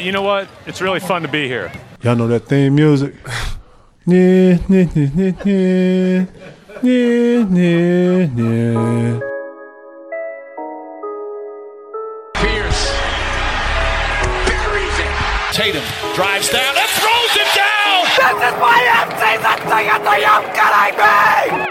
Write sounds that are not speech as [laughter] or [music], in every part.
you know what? It's really fun to be here. Y'all know that theme music? [laughs] Yeah, yeah, yeah, yeah, yeah, yeah, yeah. Pierce buries it. Tatum drives down and throws it down. This is my in-season ticket to you kidding me?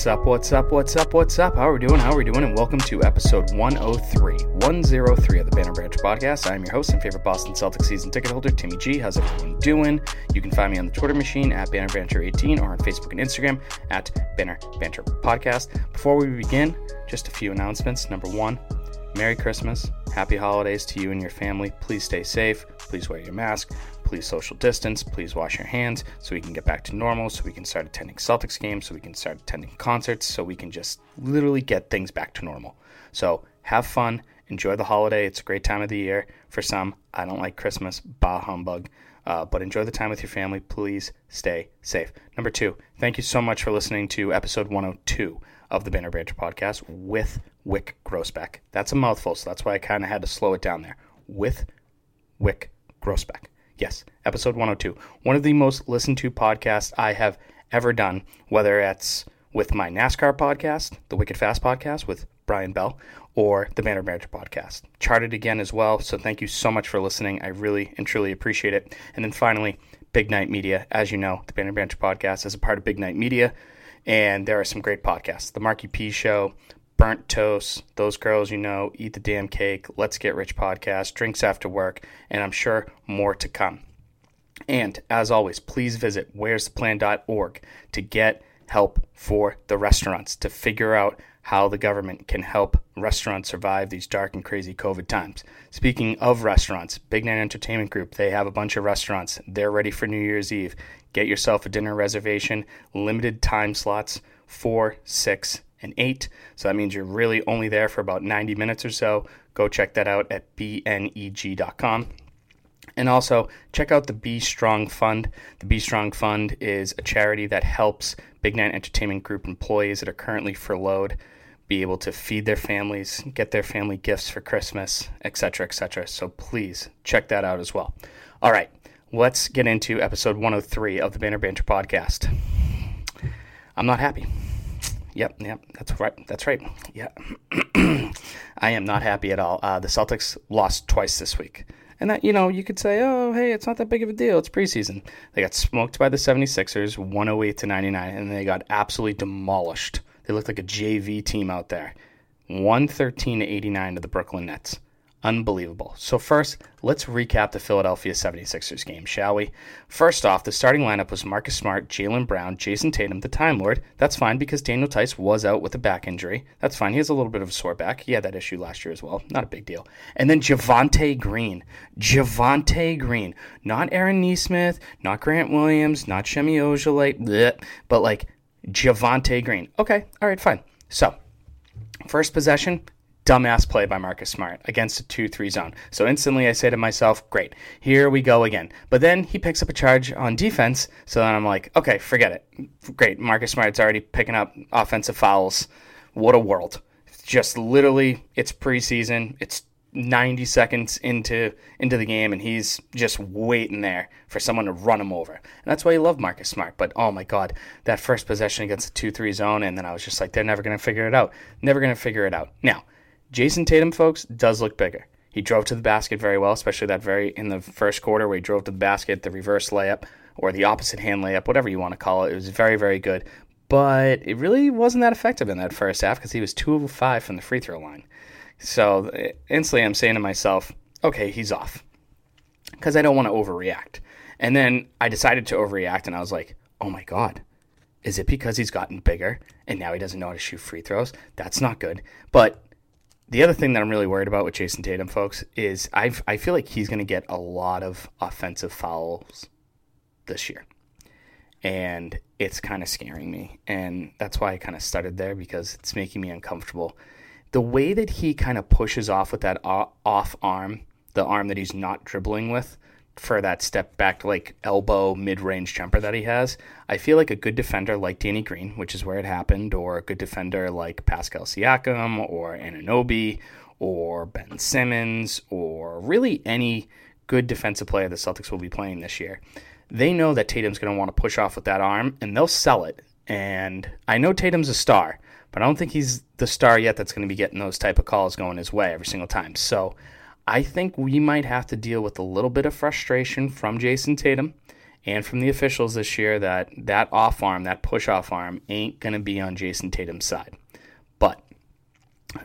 What's up, what's up, what's up, what's up? How are we doing? How are we doing? And welcome to episode 103, 103 of the Banner Banter podcast. I'm your host and favorite Boston Celtics season ticket holder, Timmy G. How's everyone doing? You can find me on the Twitter machine at Banner Banter18 or on Facebook and Instagram at Banner Banter Podcast. Before we begin, just a few announcements. Number one, Merry Christmas. Happy holidays to you and your family. Please stay safe. Please wear your mask. Please social distance. Please wash your hands so we can get back to normal, so we can start attending Celtics games, so we can start attending concerts, so we can just literally get things back to normal. So have fun. Enjoy the holiday. It's a great time of the year. For some, I don't like Christmas. Bah humbug. Uh, but enjoy the time with your family. Please stay safe. Number two, thank you so much for listening to episode 102 of the Banner Banter podcast with Wyc Grousbeck. That's a mouthful, so that's why I kind of had to slow it down there. With Wyc Grousbeck. Yes, episode 102. One of the most listened to podcasts I have ever done, whether it's with my NASCAR podcast, the Wicked Fast podcast with Brian Bell, or the Banner Banter podcast. Charted again as well, so thank you so much for listening. I really and truly appreciate it. And then finally, Big Night Media. As you know, the Banner Banter podcast is a part of Big Night Media, and there are some great podcasts. The Marky P Show, Burnt Toast, Those Girls You Know, Eat the Damn Cake, Let's Get Rich podcast, Drinks After Work, and I'm sure more to come. And as always, please visit where'stheplan.org to get help for the restaurants, to figure out how the government can help restaurants survive these dark and crazy COVID times. Speaking of restaurants, Big Night Entertainment Group, they have a bunch of restaurants. They're ready for New Year's Eve. Get yourself a dinner reservation, limited time slots, four, six, and 8. So that means you're really only there for about 90 minutes or so. Go check that out at bneg.com. And also, check out the Be Strong Fund. The Be Strong Fund is a charity that helps Big Night Entertainment Group employees that are currently furloughed be able to feed their families, get their family gifts for Christmas, etc., etc. So please check that out as well. All right, let's get into episode 103 of the Banner Banter podcast. I'm not happy. Yep, yep, that's right. That's right. Yeah, [clears throat] I am not happy at all. Uh, the Celtics lost twice this week. And that, you know, you could say, oh, hey, it's not that big of a deal. It's preseason. They got smoked by the 76ers, 108 to 99, and they got absolutely demolished. They looked like a JV team out there. 113 to 89 to the Brooklyn Nets. Unbelievable. So, first, let's recap the Philadelphia 76ers game, shall we? First off, the starting lineup was Marcus Smart, Jaylen Brown, Jayson Tatum, the Time Lord. That's fine because Daniel Theis was out with a back injury. That's fine. He has a little bit of a sore back. He had that issue last year as well. Not a big deal. And then Javonte Green. Javonte Green. Not Aaron Nesmith, not Grant Williams, not Semi Ojeleye, but like Javonte Green. Okay, all right, fine. So, first possession, dumbass play by Marcus Smart against a 2 3 zone. So instantly I say to myself, great, here we go again. But then he picks up a charge on defense. So then I'm like, okay, forget it. Great. Marcus Smart's already picking up offensive fouls. What a world. Just literally, it's preseason. It's 90 seconds into into the game and he's just waiting there for someone to run him over. And that's why you love Marcus Smart. But oh my god, that first possession against the 2-3 zone and then I was just like they're never going to figure it out. Never going to figure it out. Now, Jayson Tatum, folks, does look bigger. He drove to the basket very well, especially that very in the first quarter where he drove to the basket, the reverse layup or the opposite hand layup, whatever you want to call it. It was very, very good. But it really wasn't that effective in that first half because he was two of five from the free throw line. So eh, instantly, I'm saying to myself, okay, he's off because I don't want to overreact. And then I decided to overreact, and I was like, oh my god, is it because he's gotten bigger and now he doesn't know how to shoot free throws? That's not good. But the other thing that I'm really worried about with Jayson Tatum, folks, is I I feel like he's going to get a lot of offensive fouls this year, and it's kind of scaring me, and that's why I kind of started there because it's making me uncomfortable. The way that he kind of pushes off with that off arm, the arm that he's not dribbling with, for that step back, like elbow mid range jumper that he has. I feel like a good defender like Danny Green, which is where it happened, or a good defender like Pascal Siakam or Anunoby or Ben Simmons or really any good defensive player the Celtics will be playing this year. They know that Tatum's going to want to push off with that arm and they'll sell it. And I know Tatum's a star, but I don't think he's the star yet that's going to be getting those type of calls going his way every single time. So I think we might have to deal with a little bit of frustration from Jayson Tatum and from the officials this year that that off arm, that push off arm, ain't going to be on Jayson Tatum's side. But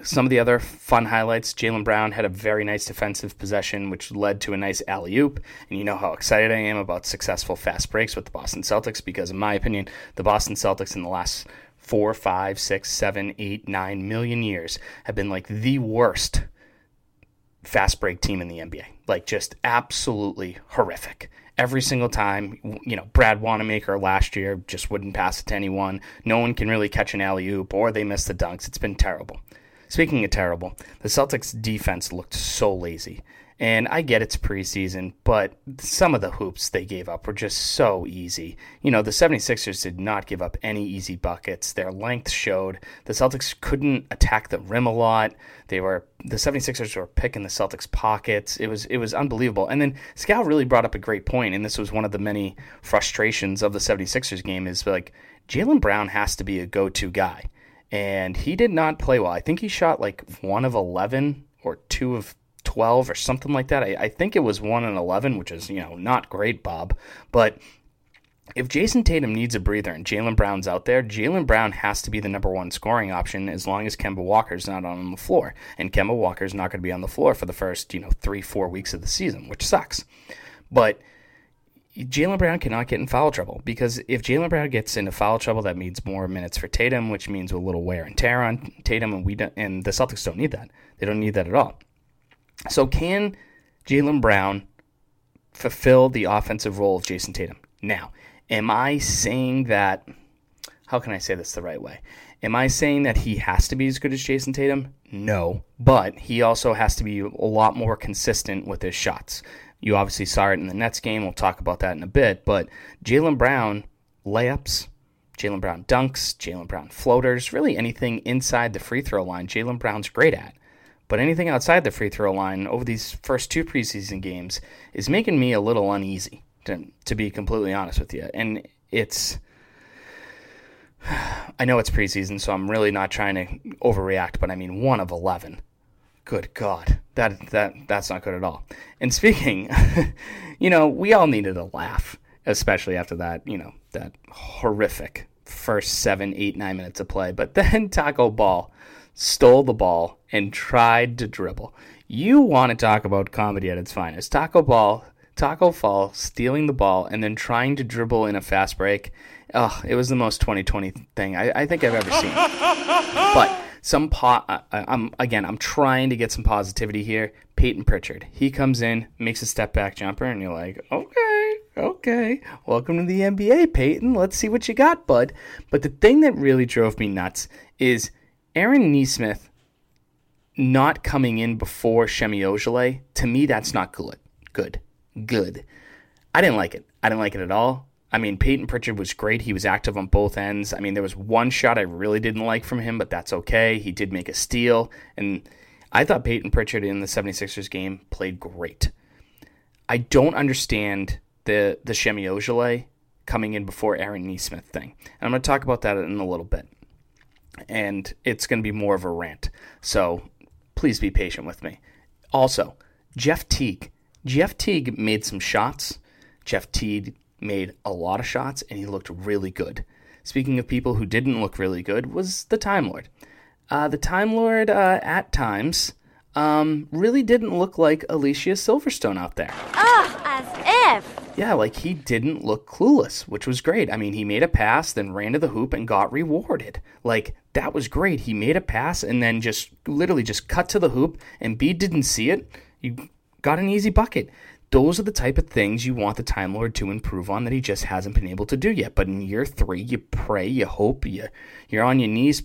some of the other fun highlights Jaylen Brown had a very nice defensive possession, which led to a nice alley oop. And you know how excited I am about successful fast breaks with the Boston Celtics because, in my opinion, the Boston Celtics in the last four, five, six, seven, eight, nine million years have been like the worst fast break team in the NBA. Like just absolutely horrific. Every single time, you know, Brad Wanamaker last year just wouldn't pass it to anyone. No one can really catch an alley oop, or they miss the dunks. It's been terrible. Speaking of terrible, the Celtics defense looked so lazy. And I get it's preseason, but some of the hoops they gave up were just so easy. You know, the 76ers did not give up any easy buckets. Their length showed. The Celtics couldn't attack the rim a lot. They were the 76ers were picking the Celtics pockets. It was it was unbelievable. And then Scal really brought up a great point, and this was one of the many frustrations of the 76ers game is like Jaylen Brown has to be a go-to guy. And he did not play well. I think he shot like one of 11 or two of 12 or something like that. I, I think it was 1 and 11, which is, you know, not great, Bob. But if Jayson Tatum needs a breather and Jaylen Brown's out there, Jaylen Brown has to be the number one scoring option as long as Kemba Walker's not on the floor. And Kemba Walker's not going to be on the floor for the first, you know, three, four weeks of the season, which sucks. But Jaylen Brown cannot get in foul trouble because if Jaylen Brown gets into foul trouble, that means more minutes for Tatum, which means a little wear and tear on Tatum, and we don't, and the Celtics don't need that. They don't need that at all. So, can Jaylen Brown fulfill the offensive role of Jayson Tatum? Now, am I saying that? How can I say this the right way? Am I saying that he has to be as good as Jayson Tatum? No, but he also has to be a lot more consistent with his shots. You obviously saw it in the Nets game. We'll talk about that in a bit. But Jaylen Brown layups, Jaylen Brown dunks, Jaylen Brown floaters, really anything inside the free throw line, Jaylen Brown's great at. But anything outside the free throw line over these first two preseason games is making me a little uneasy, to, to be completely honest with you. And it's. [sighs] I know it's preseason, so I'm really not trying to overreact, but I mean, one of 11. Good God. That, that, that's not good at all. And speaking, [laughs] you know, we all needed a laugh, especially after that, you know, that horrific first seven, eight, nine minutes of play. But then Taco Ball stole the ball and tried to dribble. You want to talk about comedy at its finest. Taco Ball, Tacko Fall stealing the ball and then trying to dribble in a fast break. Oh, it was the most 2020 thing I, I think I've ever seen. but some po- uh, I'm again, I'm trying to get some positivity here. Payton Pritchard, he comes in, makes a step back jumper, and you're like, okay, okay, welcome to the NBA, Payton. Let's see what you got, bud. But the thing that really drove me nuts is Aaron Nesmith not coming in before Semi Ojeleye, to me, that's not good. Good. Good. I didn't like it. I didn't like it at all. I mean, Payton Pritchard was great. He was active on both ends. I mean, there was one shot I really didn't like from him, but that's okay. He did make a steal. And I thought Payton Pritchard in the 76ers game played great. I don't understand the, the Semi Ojeleye coming in before Aaron Nesmith thing. And I'm going to talk about that in a little bit and it's going to be more of a rant. So please be patient with me. Also, Jeff Teague. Jeff Teague made some shots. Jeff Teague made a lot of shots, and he looked really good. Speaking of people who didn't look really good, was the Time Lord. Uh, the Time Lord, uh, at times, um, really didn't look like Alicia Silverstone out there. Ugh, as yeah, like he didn't look clueless, which was great. I mean, he made a pass, then ran to the hoop and got rewarded. Like that was great. He made a pass and then just literally just cut to the hoop, and B didn't see it. You got an easy bucket. Those are the type of things you want the Time Lord to improve on that he just hasn't been able to do yet. But in year three, you pray, you hope, you you're on your knees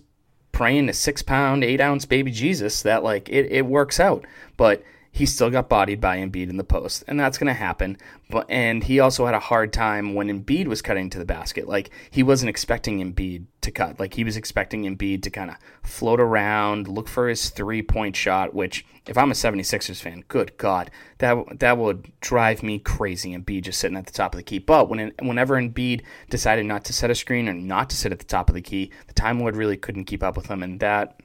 praying to six pound, eight ounce baby Jesus that like it, it works out. But he still got bodied by Embiid in the post, and that's going to happen. But and he also had a hard time when Embiid was cutting to the basket. Like he wasn't expecting Embiid to cut. Like he was expecting Embiid to kind of float around, look for his three point shot. Which, if I'm a 76ers fan, good God, that that would drive me crazy. Embiid just sitting at the top of the key. But when whenever Embiid decided not to set a screen or not to sit at the top of the key, the Time Lord really couldn't keep up with him, and that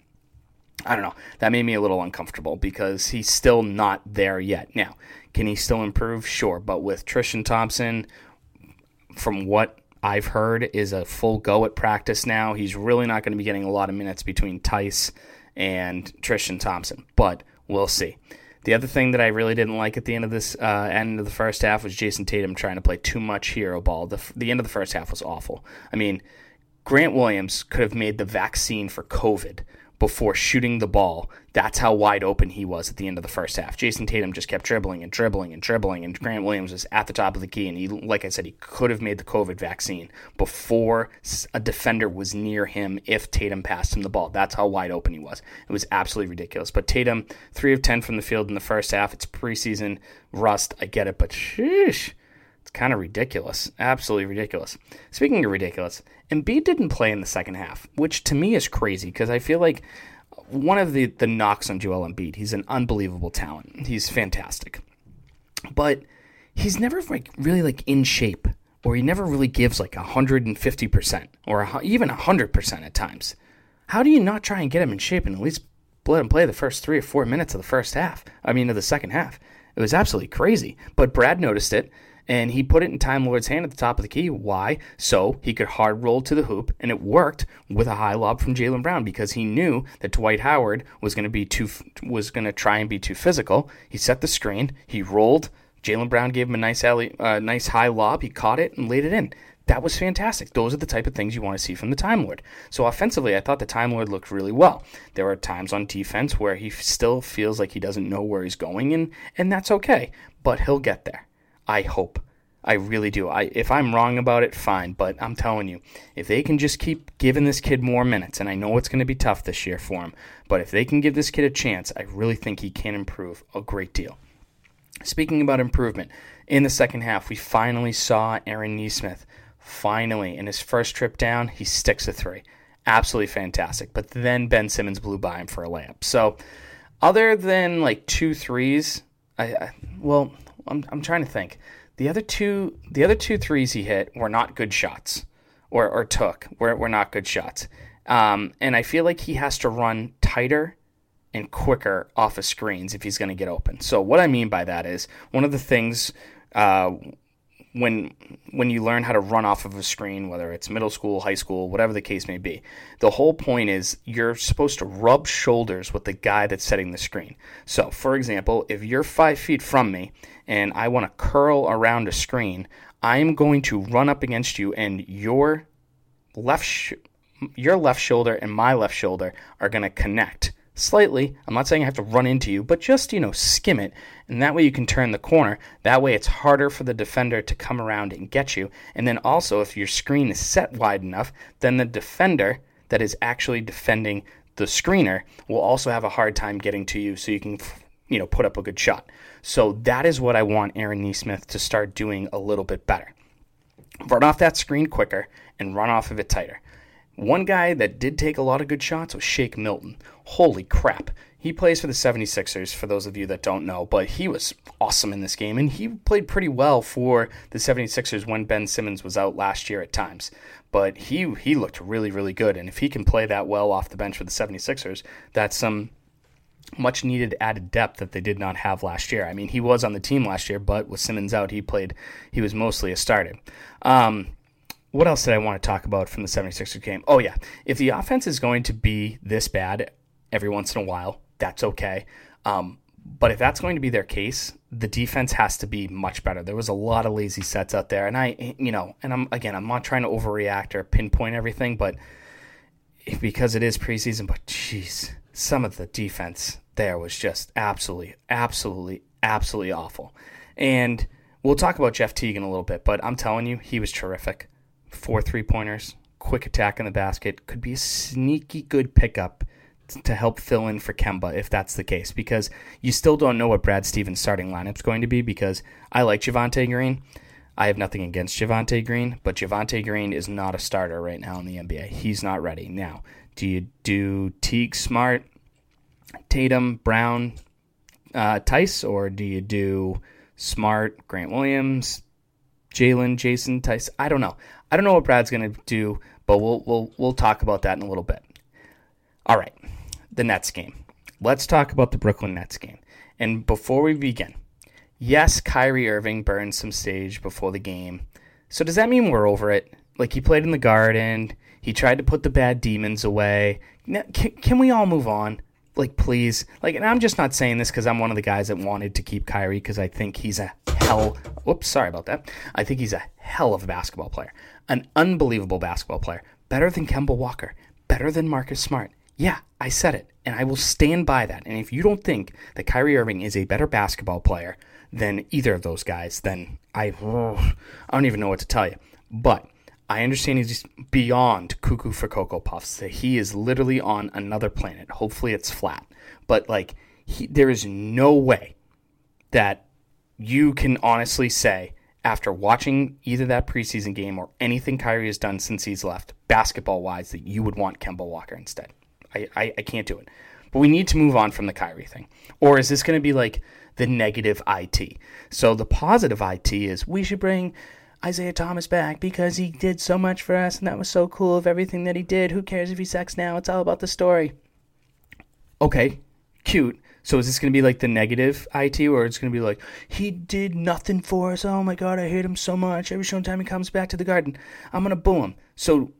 I don't know. That made me a little uncomfortable because he's still not there yet. Now, can he still improve? Sure. But with Tristan Thompson, from what I've heard, is a full go at practice now. He's really not going to be getting a lot of minutes between Theis and Tristan Thompson, but we'll see. The other thing that I really didn't like at the end of this uh, end of the first half was Jayson Tatum trying to play too much hero ball. The, the end of the first half was awful. I mean, Grant Williams could have made the vaccine for COVID before shooting the ball. That's how wide open he was at the end of the first half. Jayson Tatum just kept dribbling and dribbling and dribbling, and Grant Williams was at the top of the key. And he, like I said, he could have made the COVID vaccine before a defender was near him if Tatum passed him the ball. That's how wide open he was. It was absolutely ridiculous. But Tatum, three of 10 from the field in the first half. It's preseason rust. I get it, but sheesh. Kind of ridiculous. Absolutely ridiculous. Speaking of ridiculous, Embiid didn't play in the second half, which to me is crazy because I feel like one of the, the knocks on Joel Embiid, he's an unbelievable talent. He's fantastic. But he's never like really like in shape or he never really gives like 150% or even 100% at times. How do you not try and get him in shape and at least let him play the first three or four minutes of the first half? I mean, of the second half. It was absolutely crazy. But Brad noticed it and he put it in Time Lord's hand at the top of the key. Why? So he could hard roll to the hoop, and it worked with a high lob from Jaylen Brown because he knew that Dwight Howard was going to be too was going to try and be too physical. He set the screen, he rolled. Jaylen Brown gave him a nice alley, uh, nice high lob. He caught it and laid it in. That was fantastic. Those are the type of things you want to see from the Time Lord. So offensively, I thought the Time Lord looked really well. There are times on defense where he still feels like he doesn't know where he's going, and and that's okay. But he'll get there. I hope. I really do. I if I'm wrong about it, fine. But I'm telling you, if they can just keep giving this kid more minutes, and I know it's going to be tough this year for him, but if they can give this kid a chance, I really think he can improve a great deal. Speaking about improvement, in the second half, we finally saw Aaron Nesmith. Finally, in his first trip down, he sticks a three. Absolutely fantastic. But then Ben Simmons blew by him for a layup. So, other than like two threes, I, I well, I'm, I'm trying to think. The other two, the other two threes he hit were not good shots, or or took were were not good shots. Um, and I feel like he has to run tighter and quicker off of screens if he's going to get open. So what I mean by that is one of the things uh, when when you learn how to run off of a screen, whether it's middle school, high school, whatever the case may be, the whole point is you're supposed to rub shoulders with the guy that's setting the screen. So, for example, if you're five feet from me and I want to curl around a screen, I am going to run up against you, and your left sh- your left shoulder and my left shoulder are going to connect slightly. I'm not saying I have to run into you, but just, you know, skim it. And that way you can turn the corner. That way it's harder for the defender to come around and get you. And then also, if your screen is set wide enough, then the defender that is actually defending the screener will also have a hard time getting to you so you can, you know, put up a good shot. So that is what I want Aaron Nesmith to start doing a little bit better. Run off that screen quicker and run off of it tighter. One guy that did take a lot of good shots was Shake Milton. Holy crap. He plays for the 76ers, for those of you that don't know, but he was awesome in this game, and he played pretty well for the 76ers when Ben Simmons was out last year at times. But he, he looked really, really good, and if he can play that well off the bench for the 76ers, that's some much needed added depth that they did not have last year. I mean, he was on the team last year, but with Simmons out, he played, he was mostly a starter. Um, what else did I want to talk about from the 76ers game? Oh, yeah. If the offense is going to be this bad every once in a while, that's okay. Um, But if that's going to be their case, the defense has to be much better. There was a lot of lazy sets out there, and I, you know, and I'm again, I'm not trying to overreact or pinpoint everything, but because it is preseason. But jeez, some of the defense there was just absolutely, absolutely, absolutely awful. And we'll talk about Jeff Teague in a little bit, but I'm telling you, he was terrific. Four three pointers, quick attack in the basket, could be a sneaky good pickup to help fill in for Kemba if that's the case, because you still don't know what Brad Stevens' starting lineup's going to be. Because I like Javonte Green. I have nothing against Javonte Green, but Javonte Green is not a starter right now in the NBA. He's not ready. Now, do you do Teague Smart, Tatum, Brown, uh, Theis, or do you do Smart, Grant Williams, Jaylen, Jayson, Theis? I don't know. I don't know what Brad's going to do, but we'll we'll we'll talk about that in a little bit. All right, the Nets game. Let's talk about the Brooklyn Nets game. And before we begin, yes, Kyrie Irving burned some stage before the game. So does that mean we're over it? Like he played in the Garden, he tried to put the bad demons away. Can, can we all move on? Like please, like, and I'm just not saying this because I'm one of the guys that wanted to keep Kyrie because I think he's a hell. Whoops, sorry about that. I think he's a hell of a basketball player, an unbelievable basketball player, better than Kemba Walker, better than Marcus Smart, yeah, I said it, and I will stand by that. And if you don't think that Kyrie Irving is a better basketball player than either of those guys, then I, oh, I don't even know what to tell you. But I understand he's beyond cuckoo for Cocoa Puffs. That he is literally on another planet. Hopefully, it's flat. But like, he, there is no way that you can honestly say after watching either that preseason game or anything Kyrie has done since he's left, basketball wise, that you would want Kemba Walker instead. I, I, I can't do it. But we need to move on from the Kyrie thing. Or is this going to be like the negative IT? So the positive IT is we should bring Isaiah Thomas back because he did so much for us and that was so cool of everything that he did. Who cares if he sucks now? It's all about the story. Okay, cute. So is this going to be like the negative IT, or it's going to be like he did nothing for us? Oh my god, I hate him so much. Every single time he comes back to the garden, I'm gonna boo him. So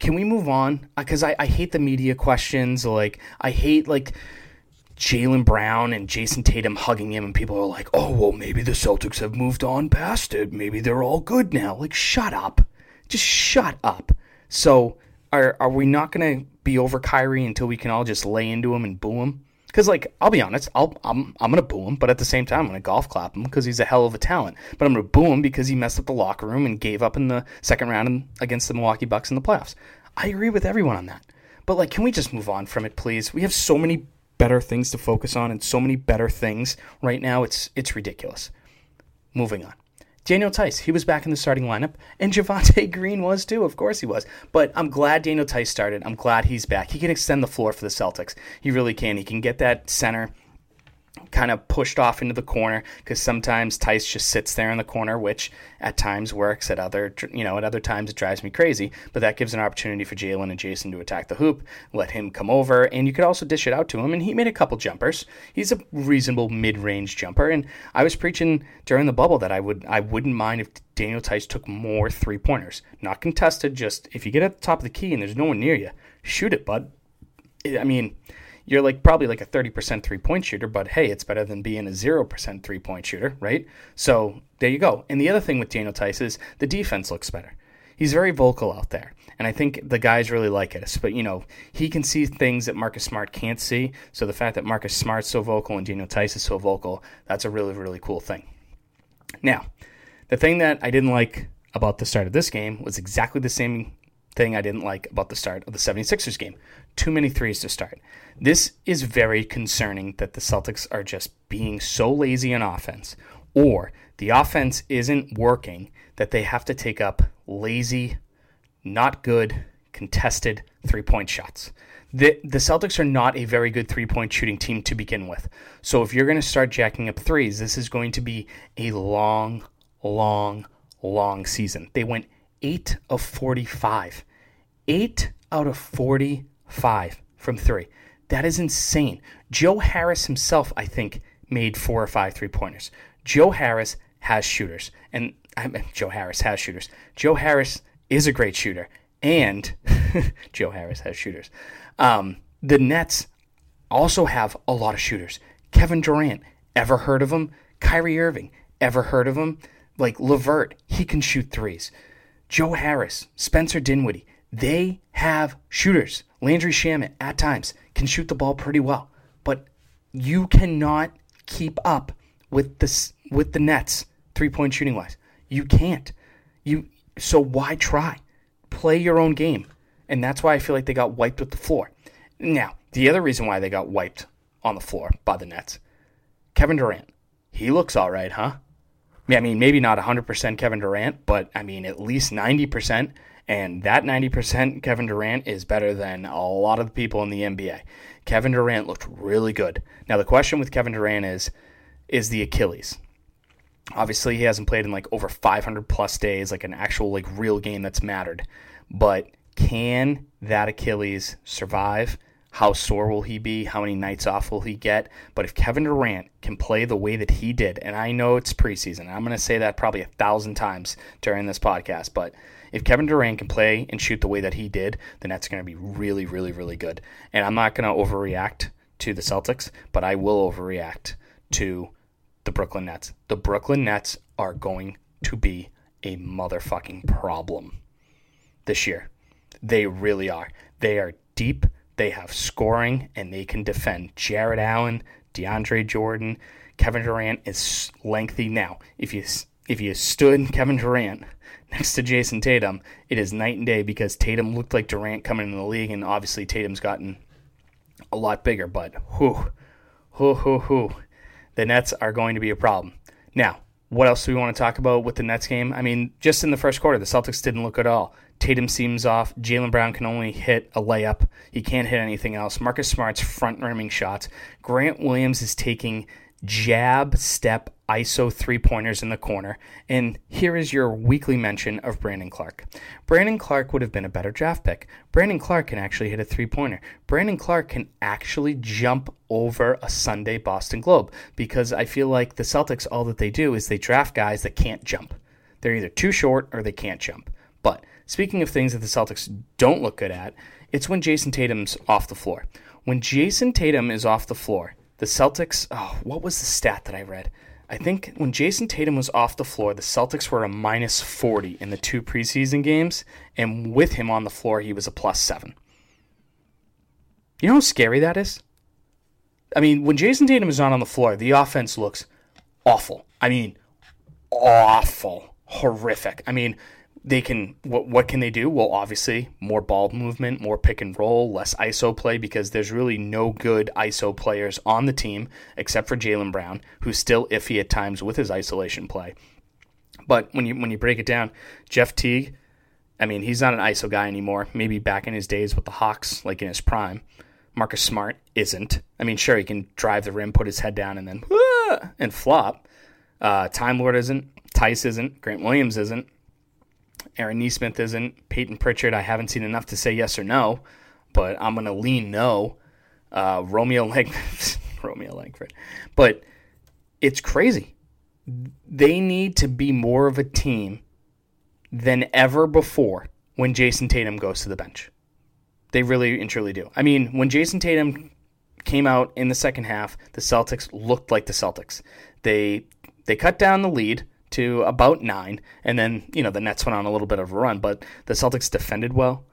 can we move on? Because uh, I, I hate the media questions. Like I hate like Jaylen Brown and Jayson Tatum hugging him, and people are like, "Oh, well, maybe the Celtics have moved on past it. Maybe they're all good now." Like, shut up, just shut up. So, are are we not gonna be over Kyrie until we can all just lay into him and boo him? Because, like, I'll be honest, I'll, I'm I'm gonna boo him, but at the same time, I'm gonna golf clap him because he's a hell of a talent. But I'm gonna boo him because he messed up the locker room and gave up in the second round against the Milwaukee Bucks in the playoffs. I agree with everyone on that. But like, can we just move on from it, please? We have so many better things to focus on and so many better things right now. It's it's ridiculous. Moving on. Daniel Theis, he was back in the starting lineup, and Javonte [laughs] Green was too. Of course he was. But I'm glad Daniel Theis started. I'm glad he's back. He can extend the floor for the Celtics. He really can. He can get that center kind of pushed off into the corner because sometimes Theis just sits there in the corner, which at times works. At other, you know, at other times it drives me crazy. But that gives an opportunity for Jaylen and Jayson to attack the hoop, let him come over, and you could also dish it out to him. And he made a couple jumpers. He's a reasonable mid-range jumper, and I was preaching during the bubble that I would, I wouldn't mind if Daniel Theis took more three pointers, not contested. Just if you get at the top of the key and there's no one near you, shoot it, bud. I mean you're like probably like a 30% three point shooter, but hey, it's better than being a 0% three point shooter, right? So there you go. And the other thing with Daniel Theis is the defense looks better. He's very vocal out there. And I think the guys really like it. But, you know, he can see things that Marcus Smart can't see. So the fact that Marcus Smart's so vocal and Daniel Theis is so vocal, that's a really, really cool thing. Now, the thing that I didn't like about the start of this game was exactly the same thing I didn't like about the start of the 76ers game. Too many threes to start. This is very concerning that the Celtics are just being so lazy on offense, or the offense isn't working that they have to take up lazy, not good, contested three point shots. The, the Celtics are not a very good three point shooting team to begin with. So if you're going to start jacking up threes, this is going to be a long, long, long season. They went 8 of 45. 8 out of 45 from three. That is insane. Joe Harris himself, I think, made four or five three pointers. Joe Harris has shooters. And I mean, Joe Harris has shooters. Joe Harris is a great shooter. And [laughs] Joe Harris has shooters. Um, the Nets also have a lot of shooters. Kevin Durant, ever heard of him? Kyrie Irving, ever heard of him? Like LeVert, he can shoot threes. Joe Harris, Spencer Dinwiddie, they have shooters. Landry Shamet at times can shoot the ball pretty well, but you cannot keep up with the with the Nets three point shooting wise. You can't. You so why try? Play your own game, and that's why I feel like they got wiped with the floor. Now, the other reason why they got wiped on the floor by the Nets, Kevin Durant. He looks all right, huh? I mean, maybe not 100% Kevin Durant, but I mean, at least 90%. And that 90% Kevin Durant is better than a lot of the people in the NBA. Kevin Durant looked really good. Now, the question with Kevin Durant is is the Achilles. Obviously, he hasn't played in like over 500 plus days, like an actual like real game that's mattered. But can that Achilles survive? How sore will he be? How many nights off will he get? But if Kevin Durant can play the way that he did, and I know it's preseason, I'm going to say that probably a thousand times during this podcast, but if Kevin Durant can play and shoot the way that he did, then that's going to be really, really, really good. And I'm not going to overreact to the Celtics, but I will overreact to the Brooklyn Nets. The Brooklyn Nets are going to be a motherfucking problem this year. They really are. They are deep they have scoring and they can defend. Jarrett Allen, DeAndre Jordan, Kevin Durant is lengthy now. If you if you stood Kevin Durant next to Jayson Tatum, it is night and day because Tatum looked like Durant coming into the league, and obviously Tatum's gotten a lot bigger. But whoo, whoo, whoo, whoo, the Nets are going to be a problem. Now, what else do we want to talk about with the Nets game? I mean, just in the first quarter, the Celtics didn't look at all. Tatum seems off. Jaylen Brown can only hit a layup. He can't hit anything else. Marcus Smart's front rimming shots. Grant Williams is taking jab, step, ISO three pointers in the corner. And here is your weekly mention of Brandon Clarke. Brandon Clarke would have been a better draft pick. Brandon Clarke can actually hit a three pointer. Brandon Clarke can actually jump over a Sunday Boston Globe because I feel like the Celtics, all that they do is they draft guys that can't jump. They're either too short or they can't jump. But Speaking of things that the Celtics don't look good at, it's when Jayson Tatum's off the floor. When Jayson Tatum is off the floor, the Celtics, oh, what was the stat that I read? I think when Jayson Tatum was off the floor, the Celtics were a minus 40 in the two preseason games, and with him on the floor, he was a plus 7. You know how scary that is? I mean, when Jayson Tatum is not on the floor, the offense looks awful. I mean, awful. Horrific. I mean, they can what what can they do? Well, obviously more ball movement, more pick and roll, less ISO play because there's really no good ISO players on the team except for Jaylen Brown, who's still iffy at times with his isolation play. But when you when you break it down, Jeff Teague, I mean, he's not an ISO guy anymore. Maybe back in his days with the Hawks, like in his prime. Marcus Smart isn't. I mean, sure he can drive the rim, put his head down, and then and flop. Uh, Time Lord isn't. Theis isn't. Grant Williams isn't. Aaron Nesmith isn't. Payton Pritchard, I haven't seen enough to say yes or no, but I'm going to lean no. Uh, Romeo Langford. [laughs] Romeo Langford. But it's crazy. They need to be more of a team than ever before when Jayson Tatum goes to the bench. They really and truly do. I mean, when Jayson Tatum came out in the second half, the Celtics looked like the Celtics. They they cut down the lead to about nine, and then you know the Nets went on a little bit of a run, but the Celtics defended well.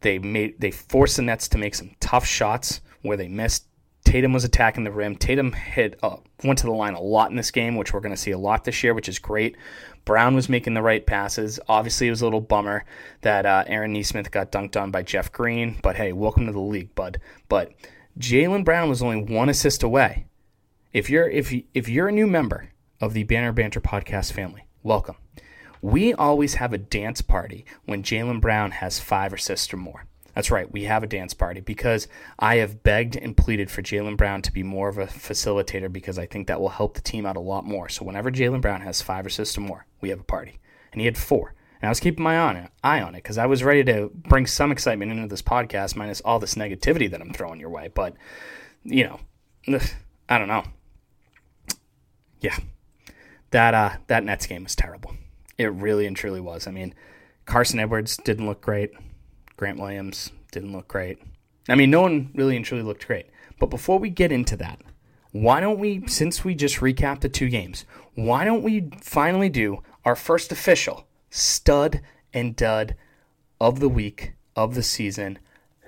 They made they forced the Nets to make some tough shots where they missed. Tatum was attacking the rim. Tatum hit uh, went to the line a lot in this game, which we're going to see a lot this year, which is great. Brown was making the right passes. Obviously, it was a little bummer that uh, Aaron Nesmith got dunked on by Jeff Green, but hey, welcome to the league, bud. But Jaylen Brown was only one assist away. If you're if if you're a new member of the Banner Banter podcast family. Welcome. We always have a dance party when Jaylen Brown has five assists or more. That's right, we have a dance party because I have begged and pleaded for Jaylen Brown to be more of a facilitator because I think that will help the team out a lot more. So whenever Jaylen Brown has five assists or more, we have a party. And he had four. And I was keeping my eye on it because I was ready to bring some excitement into this podcast, minus all this negativity that I'm throwing your way. But, you know, [sighs] I don't know. Yeah, that uh, that Nets game was terrible. It really and truly was. I mean, Carsen Edwards didn't look great. Grant Williams didn't look great. I mean, no one really and truly looked great. But before we get into that, why don't we, since we just recapped the two games, why don't we finally do our first official stud and dud of the week, of the season?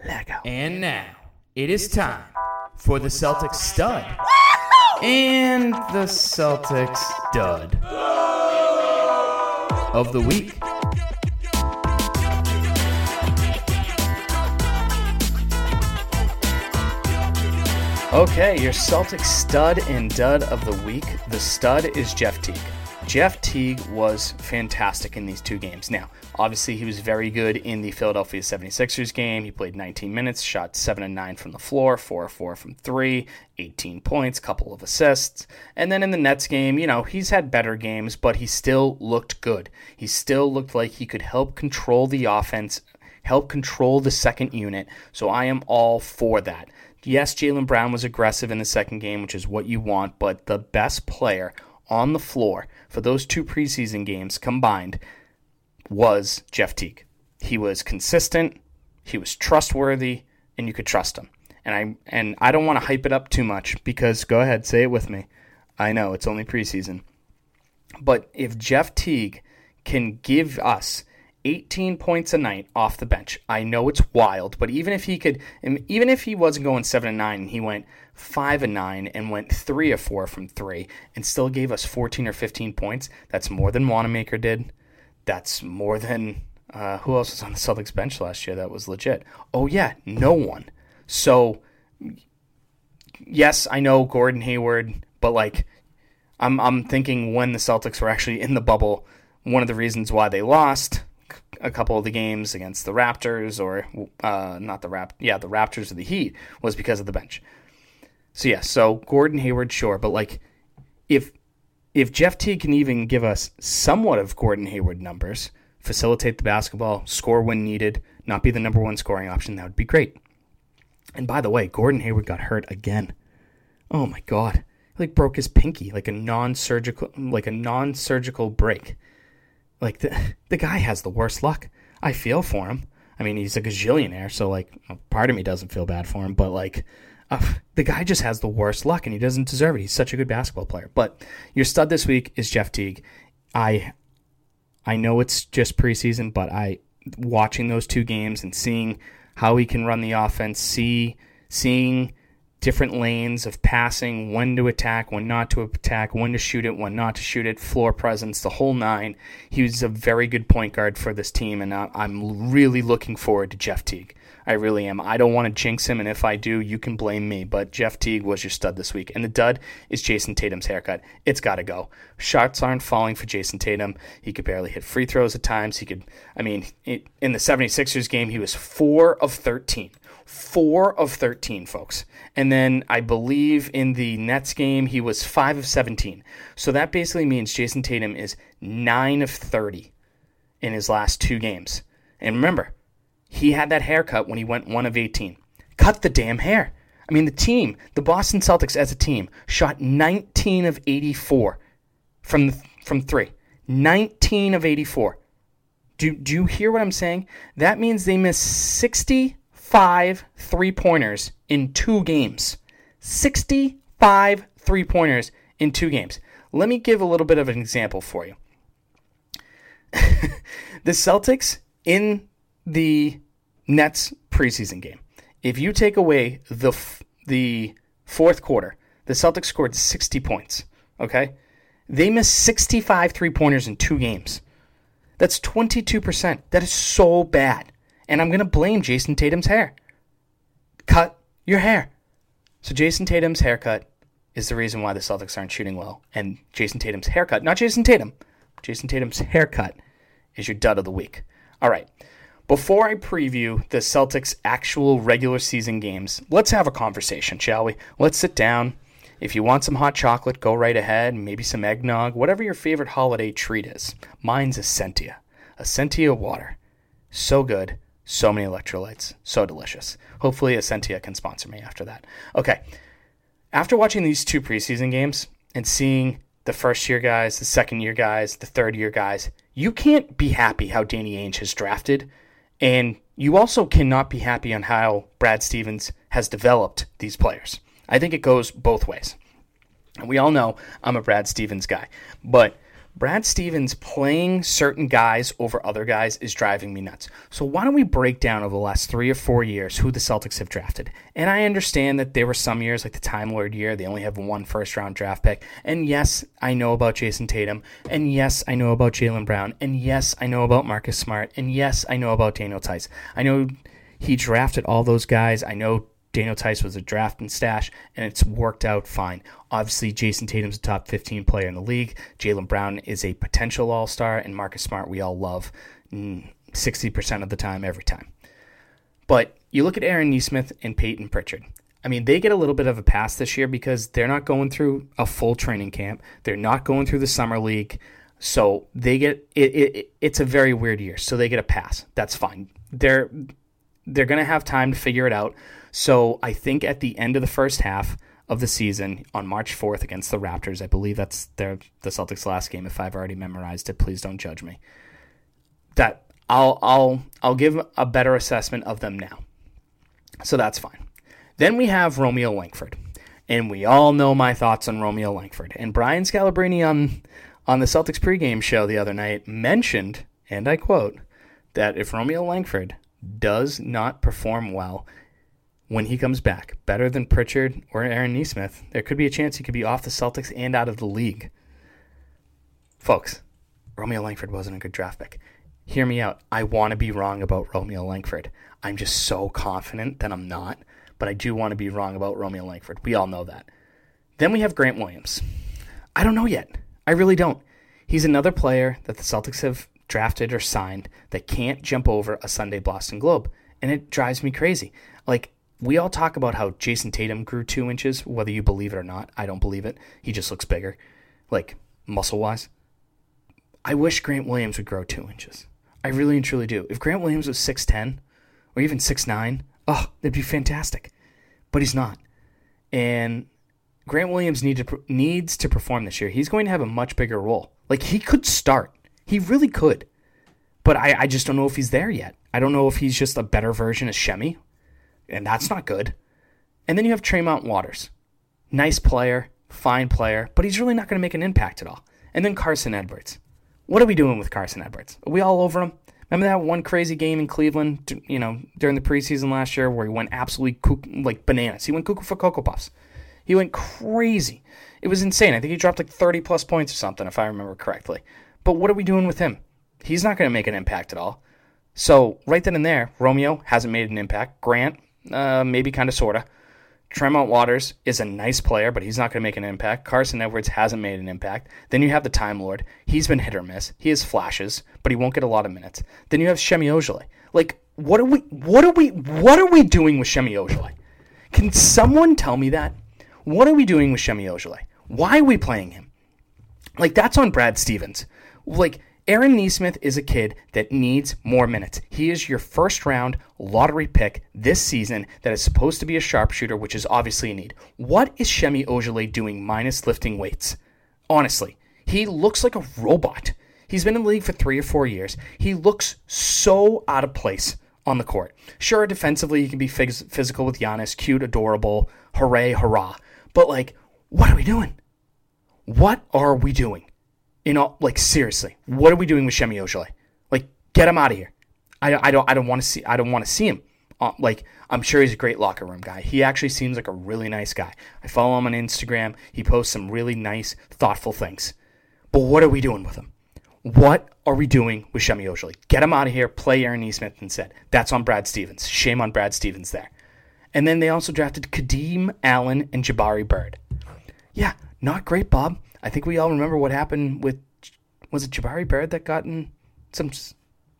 Lego. And now it is time for the Celtics stud and the Celtics dud of the week. Okay, your Celtics stud and dud of the week. The stud is Jeff Teague. Jeff Teague was fantastic in these two games. Now, obviously, he was very good in the Philadelphia 76ers game. He played 19 minutes, shot 7 and 9 from the floor, 4 4 from 3, 18 points, couple of assists. And then in the Nets game, you know, he's had better games, but he still looked good. He still looked like he could help control the offense, help control the second unit. So I am all for that. Yes, Jaylen Brown was aggressive in the second game, which is what you want, but the best player on the floor for those two preseason games combined was Jeff Teague. He was consistent, he was trustworthy, and you could trust him. And I and I don't want to hype it up too much because go ahead, say it with me. I know it's only preseason. But if Jeff Teague can give us 18 points a night off the bench. I know it's wild, but even if he could, even if he wasn't going seven and nine, and he went five and nine and went three or four from three, and still gave us 14 or 15 points. That's more than Wanamaker did. That's more than uh, who else was on the Celtics bench last year that was legit. Oh yeah, no one. So yes, I know Gordon Hayward, but like I'm I'm thinking when the Celtics were actually in the bubble, one of the reasons why they lost a couple of the games against the Raptors or uh, not the Rap, yeah, the Raptors or the Heat was because of the bench. So yeah, so Gordon Hayward, sure, but like if if Jeff T can even give us somewhat of Gordon Hayward numbers, facilitate the basketball, score when needed, not be the number one scoring option, that would be great. And by the way, Gordon Hayward got hurt again. Oh my god. He like broke his pinky, like a non-surgical like a non-surgical break. Like the [laughs] the guy has the worst luck. I feel for him. I mean, he's a gazillionaire, so like part of me doesn't feel bad for him, but like uh, the guy just has the worst luck and he doesn't deserve it. He's such a good basketball player. But your stud this week is Jeff Teague. I I know it's just preseason, but I watching those two games and seeing how he can run the offense, see seeing different lanes of passing, when to attack, when not to attack, when to shoot it, when not to shoot it, floor presence, the whole nine. He was a very good point guard for this team, and I'm really looking forward to Jeff Teague. I really am. I don't want to jinx him, and if I do, you can blame me. But Jeff Teague was your stud this week. And the dud is Jayson Tatum's haircut. It's got to go. Shots aren't falling for Jayson Tatum. He could barely hit free throws at times. He could, I mean, in the 76ers game, he was 4 of 13. 4 of 13, folks. And then I believe in the Nets game, he was 5 of 17. So that basically means Jayson Tatum is 9 of 30 in his last two games. And remember, he had that haircut when he went 1 of 18. Cut the damn hair. I mean, the team, the Boston Celtics as a team, shot 19 of 84 from from three. 19 of 84. Do, do you hear what I'm saying? That means they missed 65 three pointers in two games. 65 three pointers in two games. Let me give a little bit of an example for you. [laughs] the Celtics in the Nets preseason game. If you take away the f- the fourth quarter, the Celtics scored 60 points. Okay, they missed 65 three pointers in two games. That's 22%. That is so bad. And I'm going to blame Jayson Tatum's hair. Cut your hair. So Jayson Tatum's haircut is the reason why the Celtics aren't shooting well. And Jayson Tatum's haircut, not Jayson Tatum, Jayson Tatum's haircut is your dud of the week. All right. Before I preview the Celtics' actual regular season games, let's have a conversation, shall we? Let's sit down. If you want some hot chocolate, go right ahead. Maybe some eggnog, whatever your favorite holiday treat is. Mine's Essentia. Essentia water. So good. So many electrolytes. So delicious. Hopefully, Essentia can sponsor me after that. Okay. After watching these two preseason games and seeing the first year guys, the second year guys, the third year guys, you can't be happy how Danny Ainge has drafted and you also cannot be happy on how Brad Stevens has developed these players. I think it goes both ways. And we all know I'm a Brad Stevens guy, but Brad Stevens playing certain guys over other guys is driving me nuts. So why don't we break down over the last three or four years who the Celtics have drafted? And I understand that there were some years, like the Time Lord year, they only have one first round draft pick. And yes, I know about Jayson Tatum. And yes, I know about Jaylen Brown. And yes, I know about Marcus Smart. And yes, I know about Daniel Theis. I know he drafted all those guys. I know Daniel Theis was a draft and stash, and it's worked out fine. Obviously, Jayson Tatum's a top 15 player in the league. Jaylen Brown is a potential all star, and Marcus Smart, we all love mm, 60% of the time, every time. But you look at Aaron Nesmith and Payton Pritchard. I mean, they get a little bit of a pass this year because they're not going through a full training camp. They're not going through the summer league. So they get it, it it's a very weird year. So they get a pass. That's fine. They're they're going to have time to figure it out. So I think at the end of the first half of the season on March 4th against the Raptors, I believe that's their the Celtics last game if I've already memorized it, please don't judge me. That I'll I'll I'll give a better assessment of them now. So that's fine. Then we have Romeo Langford. And we all know my thoughts on Romeo Langford. And Brian Scalabrine on on the Celtics pregame show the other night mentioned, and I quote, that if Romeo Langford does not perform well when he comes back, better than Pritchard or Aaron Nesmith, there could be a chance he could be off the Celtics and out of the league. Folks, Romeo Langford wasn't a good draft pick. Hear me out. I want to be wrong about Romeo Langford. I'm just so confident that I'm not, but I do want to be wrong about Romeo Langford. We all know that. Then we have Grant Williams. I don't know yet. I really don't. He's another player that the Celtics have drafted or signed that can't jump over a Sunday Boston Globe. And it drives me crazy. Like, we all talk about how Jayson Tatum grew two inches, whether you believe it or not. I don't believe it. He just looks bigger, like muscle wise. I wish Grant Williams would grow two inches. I really and truly do. If Grant Williams was 6'10 or even 6'9, oh, that'd be fantastic. But he's not. And Grant Williams need to, needs to perform this year. He's going to have a much bigger role. Like, he could start he really could. But I, I just don't know if he's there yet. I don't know if he's just a better version of Semi, and that's not good. And then you have Tremont Waters. Nice player, fine player, but he's really not going to make an impact at all. And then Carsen Edwards. What are we doing with Carsen Edwards? Are we all over him? Remember that one crazy game in Cleveland, you know, during the preseason last year where he went absolutely like bananas. He went cuckoo for Cocoa Puffs. He went crazy. It was insane. I think he dropped like 30 plus points or something, if I remember correctly. But what are we doing with him? He's not going to make an impact at all. So right then and there, Romeo hasn't made an impact. Grant, uh, maybe kind of sorta. Tremont Waters is a nice player, but he's not going to make an impact. Carsen Edwards hasn't made an impact. Then you have the Time Lord. He's been hit or miss. He has flashes, but he won't get a lot of minutes. Then you have Semi Ojeleye. Like, what are we? What are we? What are we doing with Semi Ojeleye? Can someone tell me that? What are we doing with Semi Ojeleye? Why are we playing him? Like, that's on Brad Stevens. Like, Aaron Nesmith is a kid that needs more minutes. He is your first round lottery pick this season that is supposed to be a sharpshooter, which is obviously a need. What is Semi Ojeleye doing minus lifting weights? Honestly, he looks like a robot. He's been in the league for three or four years. He looks so out of place on the court. Sure, defensively, he can be phys- physical with Giannis, cute, adorable, hooray, hurrah. But, like, what are we doing? What are we doing? You know, like seriously, what are we doing with Semi Ojeleye? Like, get him out of here. I, I don't I don't want to see I don't want to see him. Uh, like, I'm sure he's a great locker room guy. He actually seems like a really nice guy. I follow him on Instagram. He posts some really nice, thoughtful things. But what are we doing with him? What are we doing with Semi Ojeleye? Get him out of here. Play Aaron Nesmith instead. That's on Brad Stevens. Shame on Brad Stevens there. And then they also drafted Kadeem Allen and Jabari Bird. Yeah, not great, Bob. I think we all remember what happened with was it Jabari Bird that got in some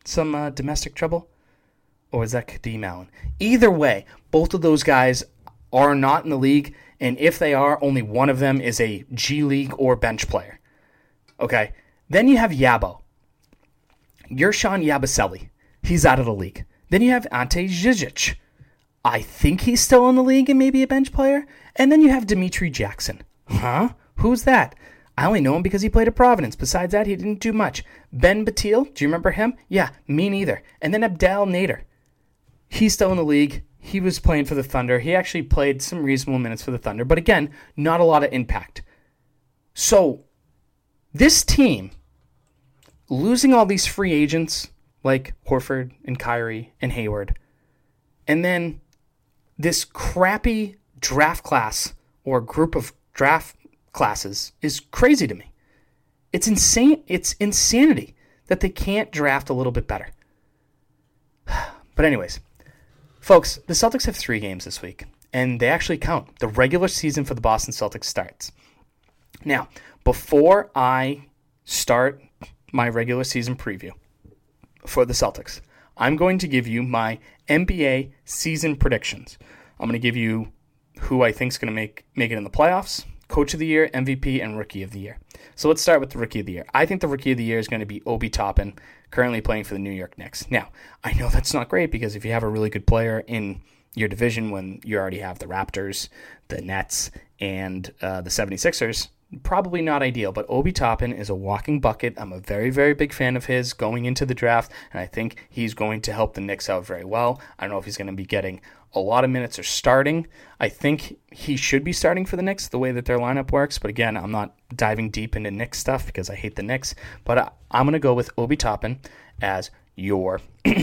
some uh, domestic trouble, or was that Kadeem Allen? Either way, both of those guys are not in the league, and if they are, only one of them is a G League or bench player. Okay, then you have Yabo. Sean Yabusele. He's out of the league. Then you have Ante Zizic. I think he's still in the league and maybe a bench player. And then you have Dimitri Jackson. Huh? Who's that? I only know him because he played at Providence. Besides that, he didn't do much. Ben Bentil, do you remember him? Yeah, me neither. And then Abdel Nader. He's still in the league. He was playing for the Thunder. He actually played some reasonable minutes for the Thunder, but again, not a lot of impact. So this team losing all these free agents like Horford and Kyrie and Hayward, and then this crappy draft class or group of draft classes is crazy to me. It's insane. It's insanity that they can't draft a little bit better. [sighs] But anyways, folks, the Celtics have 3 games this week and they actually count. The regular season for the Boston Celtics starts. Now, before I start my regular season preview for the Celtics, I'm going to give you my NBA season predictions. I'm going to give you who I think is going to make make it in the playoffs, coach of the year, MVP, and rookie of the year. So let's start with the rookie of the year. I think the rookie of the year is going to be Obi Toppin, currently playing for the New York Knicks. Now, I know that's not great because if you have a really good player in your division when you already have the Raptors, the Nets, and uh, the 76ers, probably not ideal, but Obi Toppin is a walking bucket. I'm a very, very big fan of his going into the draft, and I think he's going to help the Knicks out very well. I don't know if he's going to be getting a lot of minutes or starting. I think he should be starting for the Knicks the way that their lineup works, but again, I'm not diving deep into Knicks stuff because I hate the Knicks, but I, am going to go with Obi Toppin as your [clears throat]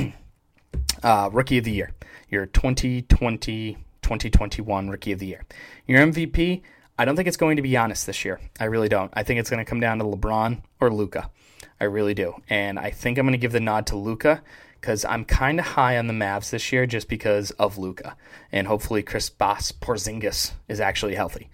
uh, Rookie of the Year, your 2020 2021 Rookie of the Year. Your MVP, I don't think it's going to be Giannis this year. I really don't. I think it's going to come down to LeBron or Luka. I really do. And I think I'm going to give the nod to Luka because I'm kind of high on the Mavs this year just because of Luka. And hopefully Kristaps Porzingis is actually healthy.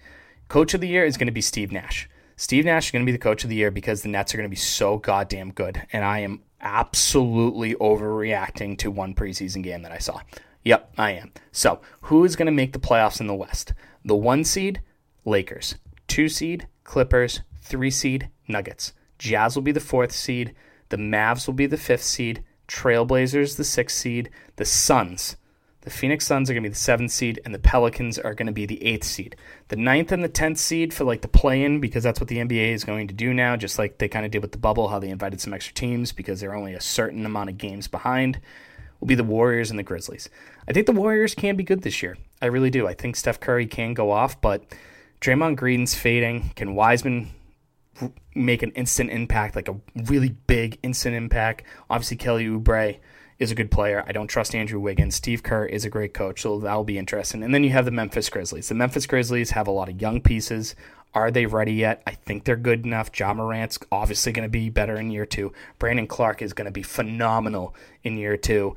Coach of the year is going to be Steve Nash. Steve Nash is going to be the coach of the year because the Nets are going to be so goddamn good. And I am absolutely overreacting to one preseason game that I saw. Yep, I am. So, who is going to make the playoffs in the West? The one seed, Lakers. Two seed, Clippers. Three seed, Nuggets. Jazz will be the fourth seed. The Mavs will be the fifth seed. Trailblazers, the sixth seed. The Suns. The Phoenix Suns are going to be the seventh seed, and the Pelicans are going to be the eighth seed. The ninth and the tenth seed for like the play-in, because that's what the NBA is going to do now, just like they kind of did with the bubble, how they invited some extra teams because they're only a certain amount of games behind will be the Warriors and the Grizzlies. I think the Warriors can be good this year. I really do. I think Steph Curry can go off, but Draymond Green's fading. Can Wiseman make an instant impact, like a really big instant impact? Obviously, Kelly Oubre is a good player. I don't trust Andrew Wiggins. Steve Kerr is a great coach, so that'll be interesting. And then you have the Memphis Grizzlies. The Memphis Grizzlies have a lot of young pieces. Are they ready yet? I think they're good enough. Ja Morant's obviously going to be better in year two. Brandon Clarke is going to be phenomenal in year two.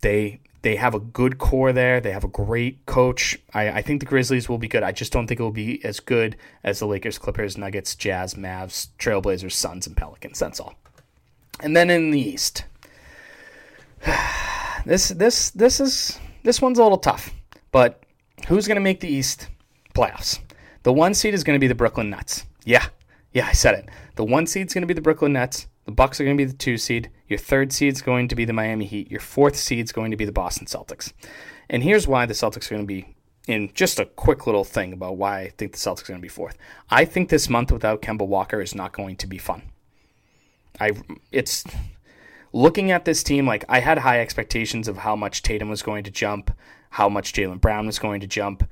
They they have a good core there. They have a great coach. I, I think the Grizzlies will be good. I just don't think it will be as good as the Lakers, Clippers, Nuggets, Jazz, Mavs, Trailblazers, Suns, and Pelicans. That's all. And then in the East, [sighs] this this this is this one's a little tough. But who's going to make the East playoffs? The one seed is going to be the Brooklyn Nets. Yeah, yeah, I said it. The one seed is going to be the Brooklyn Nets. The Bucks are going to be the two seed. Your third seed is going to be the Miami Heat. Your fourth seed is going to be the Boston Celtics. And here's why the Celtics are going to be in just a quick little thing about why I think the Celtics are going to be fourth. I think this month without Kemba Walker is not going to be fun. I it's looking at this team like I had high expectations of how much Tatum was going to jump, how much Jaylen Brown was going to jump,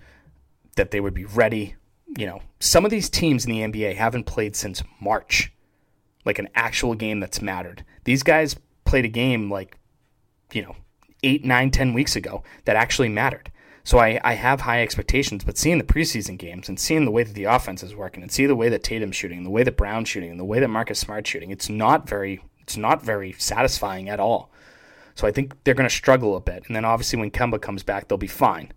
that they would be ready you know, some of these teams in the NBA haven't played since March, like an actual game that's mattered. These guys played a game like, you know, eight, nine, ten weeks ago that actually mattered. So I, I have high expectations, but seeing the preseason games and seeing the way that the offense is working and see the way that Tatum's shooting, the way that Brown's shooting, and the way that Marcus Smart's shooting, it's not very it's not very satisfying at all. So I think they're going to struggle a bit. And then obviously when Kemba comes back, they'll be fine.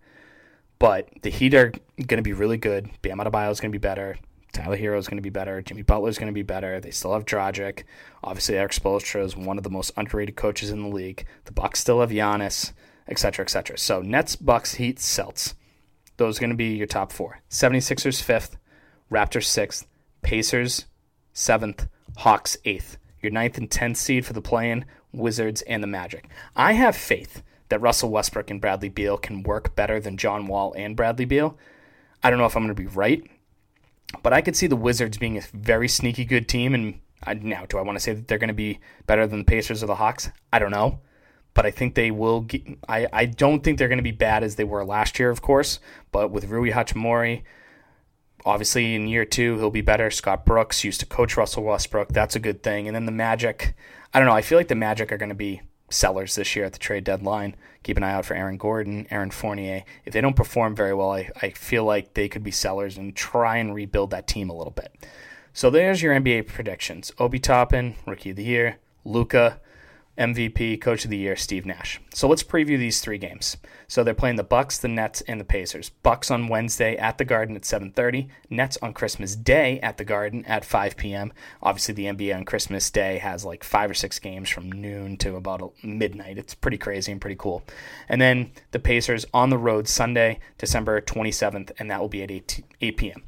But the Heat are going to be really good. Bam Adebayo is going to be better. Tyler Herro is going to be better. Jimmy Butler is going to be better. They still have Dragic. Obviously, Erik Spoelstra is one of the most underrated coaches in the league. The Bucks still have Giannis, etc., etc. So Nets, Bucks, Heat, Celts. Those are going to be your top four. 76ers fifth, Raptors sixth, Pacers seventh, Hawks eighth. Your ninth and tenth seed for the play-in, Wizards and the Magic. I have faith that Russell Westbrook and Bradley Beal can work better than John Wall and Bradley Beal. I don't know if I'm going to be right, but I could see the Wizards being a very sneaky good team. And I, now, do I want to say that they're going to be better than the Pacers or the Hawks? I don't know, but I think they will. Get, I I don't think they're going to be bad as they were last year, of course. But with Rui Hachimura, obviously in year two he'll be better. Scott Brooks used to coach Russell Westbrook. That's a good thing. And then the Magic, I don't know. I feel like the Magic are going to be sellers this year at the trade deadline. Keep an eye out for Aaron Gordon, Aaron Fournier. If they don't perform very well, I, I feel like they could be sellers and try and rebuild that team a little bit. So there's your NBA predictions. Obi Toppin, Rookie of the Year. Luka, MVP, Coach of the Year, Steve Nash. So let's preview these three games. So they're playing the Bucks, the Nets, and the Pacers. Bucks on Wednesday at the Garden at 7:30. Nets on Christmas Day at the Garden at 5 p.m. Obviously, the NBA on Christmas Day has like five or six games from noon to about midnight. It's pretty crazy and pretty cool. And then the Pacers on the road Sunday, December 27th, and that will be at 8, 8 p.m.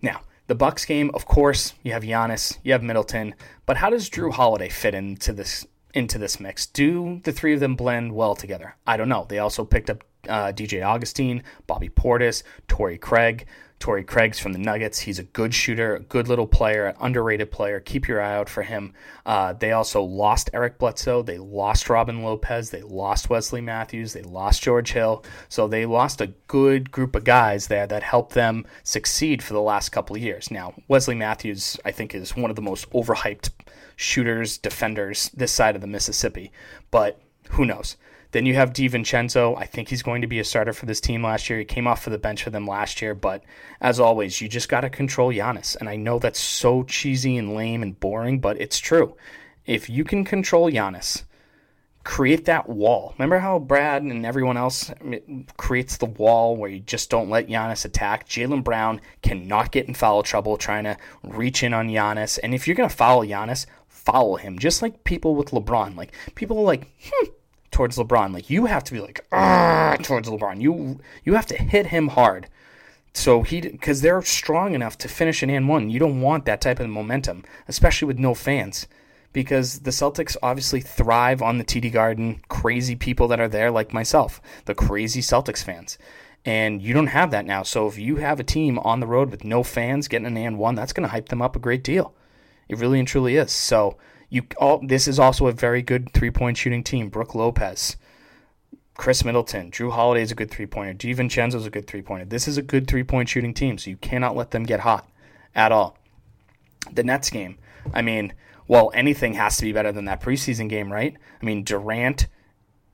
Now, the Bucks game, of course, you have Giannis, you have Middleton, but how does Jrue Holiday fit into this into this mix? Do the three of them blend well together? I don't know. They also picked up uh, DJ Augustin, Bobby Portis, Torrey Craig. Torrey Craig's from the Nuggets. He's a good shooter, a good little player, an underrated player. Keep your eye out for him. Uh, they also lost Eric Bledsoe. They lost Robin Lopez. They lost Wesley Matthews. They lost George Hill. So they lost a good group of guys there that helped them succeed for the last couple of years. Now, Wesley Matthews, I think, is one of the most overhyped shooters, defenders this side of the Mississippi. But who knows? Then you have DiVincenzo. I think he's going to be a starter for this team last year. He came off for the bench for them last year, but as always, you just got to control Giannis. And I know that's so cheesy and lame and boring, but it's true. If you can control Giannis, create that wall. Remember how Brad and everyone else creates the wall where you just don't let Giannis attack? Jaylen Brown cannot get in foul trouble trying to reach in on Giannis. And if you're going to foul Giannis, follow him. Just like people with LeBron. Like, people like, hmm, towards LeBron. Like you have to be like ah towards LeBron. You you have to hit him hard. So he because they're strong enough to finish an and one. You don't want that type of momentum, especially with no fans, because the Celtics obviously thrive on the TD Garden. Crazy people that are there, like myself, the crazy Celtics fans. And you don't have that now. So if you have a team on the road with no fans getting an and one, that's going to hype them up a great deal. It really and truly is. So you all this is also a very good three point shooting team. Brook Lopez, Khris Middleton, Jrue Holiday is a good three pointer. DiVincenzo is a good three pointer. This is a good three point shooting team, so you cannot let them get hot at all. The Nets game, I mean, well, anything has to be better than that preseason game, right? I mean, Durant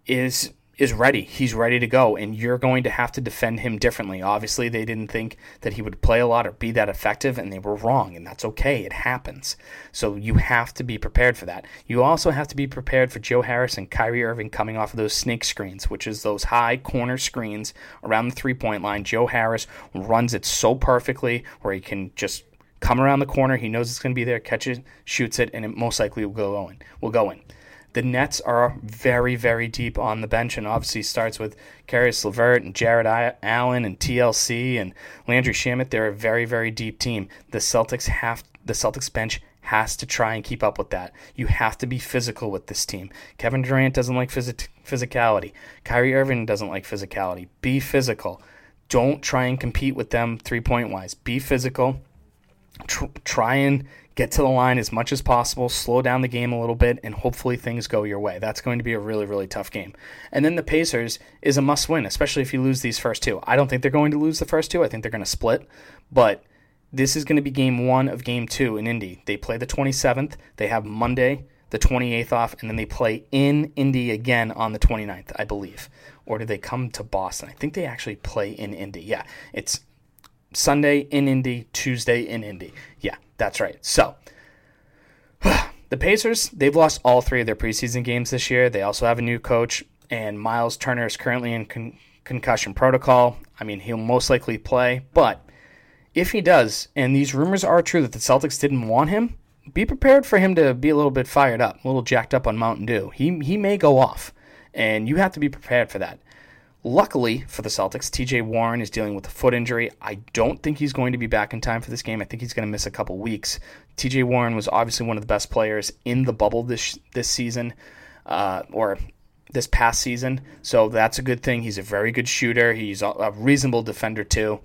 is is ready. He's ready to go, and you're going to have to defend him differently. Obviously, they didn't think that he would play a lot or be that effective, and they were wrong, and that's okay. It happens. So you have to be prepared for that. You also have to be prepared for Joe Harris and Kyrie Irving coming off of those snake screens, which is those high corner screens around the three point line. Joe Harris runs it so perfectly where he can just come around the corner. He knows it's going to be there, catches, shoots it, and it most likely will go in. Will go in. The Nets are very, very deep on the bench, and obviously starts with Caris LeVert and Jarrett Allen and TLC and Landry Shamet. They're a very, very deep team. The Celtics have the Celtics bench has to try and keep up with that. You have to be physical with this team. Kevin Durant doesn't like phys- physicality. Kyrie Irving doesn't like physicality. Be physical. Don't try and compete with them three point wise. Be physical. Tr- try and get to the line as much as possible, slow down the game a little bit, and hopefully things go your way. That's going to be a really, really tough game. And then the Pacers is a must win, especially if you lose these first two. I don't think they're going to lose the first two. I think they're going to split. But this is going to be game one of game two in Indy. They play the 27th, they have Monday, the 28th off, and then they play in Indy again on the 29th, I believe. Or do they come to Boston? I think they actually play in Indy. Yeah, it's Sunday in Indy, Tuesday in Indy. Yeah, that's right. So, [sighs] the Pacers, they've lost all three of their preseason games this year. They also have a new coach, and Myles Turner is currently in con- concussion protocol. I mean, he'll most likely play, but if he does, and these rumors are true that the Celtics didn't want him, be prepared for him to be a little bit fired up, a little jacked up on Mountain Dew. He he may go off, and you have to be prepared for that. Luckily for the Celtics, TJ Warren is dealing with a foot injury. I don't think he's going to be back in time for this game. I think he's going to miss a couple weeks. TJ Warren was obviously one of the best players in the bubble this this season, uh, or this past season. So that's a good thing. He's a very good shooter. He's a reasonable defender too.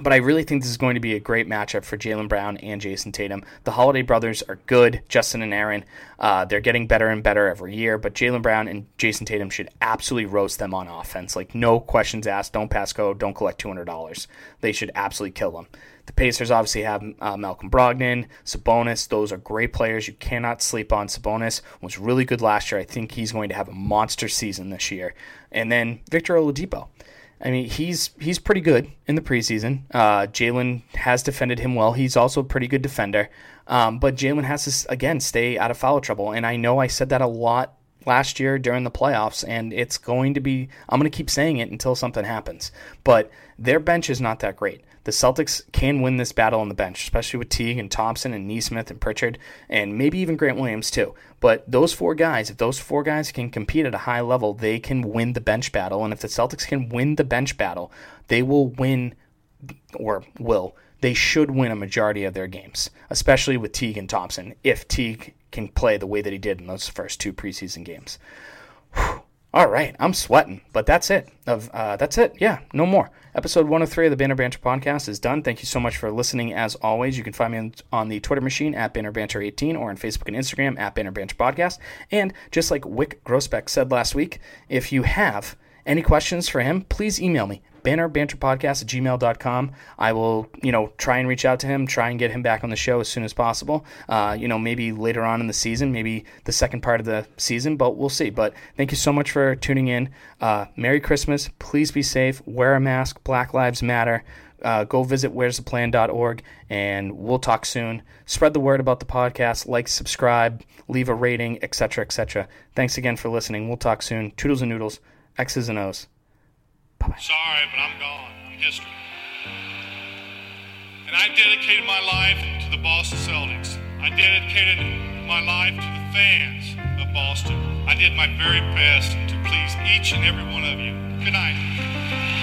But I really think this is going to be a great matchup for Jaylen Brown and Jayson Tatum. The Holiday brothers are good, Justin and Aaron. Uh, they're getting better and better every year, but Jaylen Brown and Jayson Tatum should absolutely roast them on offense. Like, no questions asked. Don't pass go. Don't collect $200. They should absolutely kill them. The Pacers obviously have uh, Malcolm Brogdon, Sabonis. Those are great players. You cannot sleep on Sabonis. Was really good last year. I think he's going to have a monster season this year. And then Victor Oladipo. I mean, he's he's pretty good in the preseason. Uh, Jaylen has defended him well. He's also a pretty good defender. Um, but Jaylen has to again stay out of foul trouble. And I know I said that a lot last year during the playoffs, and it's going to be. I'm going to keep saying it until something happens. But their bench is not that great. The Celtics can win this battle on the bench, especially with Teague and Thompson and Nesmith and Pritchard, and maybe even Grant Williams too. But those four guys, if those four guys can compete at a high level, they can win the bench battle. And if the Celtics can win the bench battle, they will win, or will. They should win a majority of their games, especially with Teague and Thompson, if Teague can play the way that he did in those first two preseason games. All right, I'm sweating, but that's it. Of uh, that's it. Yeah, no more. Episode 103 of the Banner Banter podcast is done. Thank you so much for listening. As always, you can find me on the Twitter machine at Banner Banter 18 or on Facebook and Instagram at Banner Banter podcast. And just like Wyc Grousbeck said last week, if you have any questions for him, please email me bannerbanterpodcast at gmail.com. I will, you know, try and reach out to him, try and get him back on the show as soon as possible. Uh, you know, maybe later on in the season, maybe the second part of the season, but we'll see. But thank you so much for tuning in. Uh, Merry Christmas. Please be safe. Wear a mask. Black Lives Matter. Uh, go visit where'stheplan.org and we'll talk soon. Spread the word about the podcast, like, subscribe, leave a rating, etc., etc. Thanks again for listening. We'll talk soon. Toodles and noodles, X's and O's. Sorry, but I'm gone. I'm history. And I dedicated my life to the Boston Celtics. I dedicated my life to the fans of Boston. I did my very best to please each and every one of you. Good night.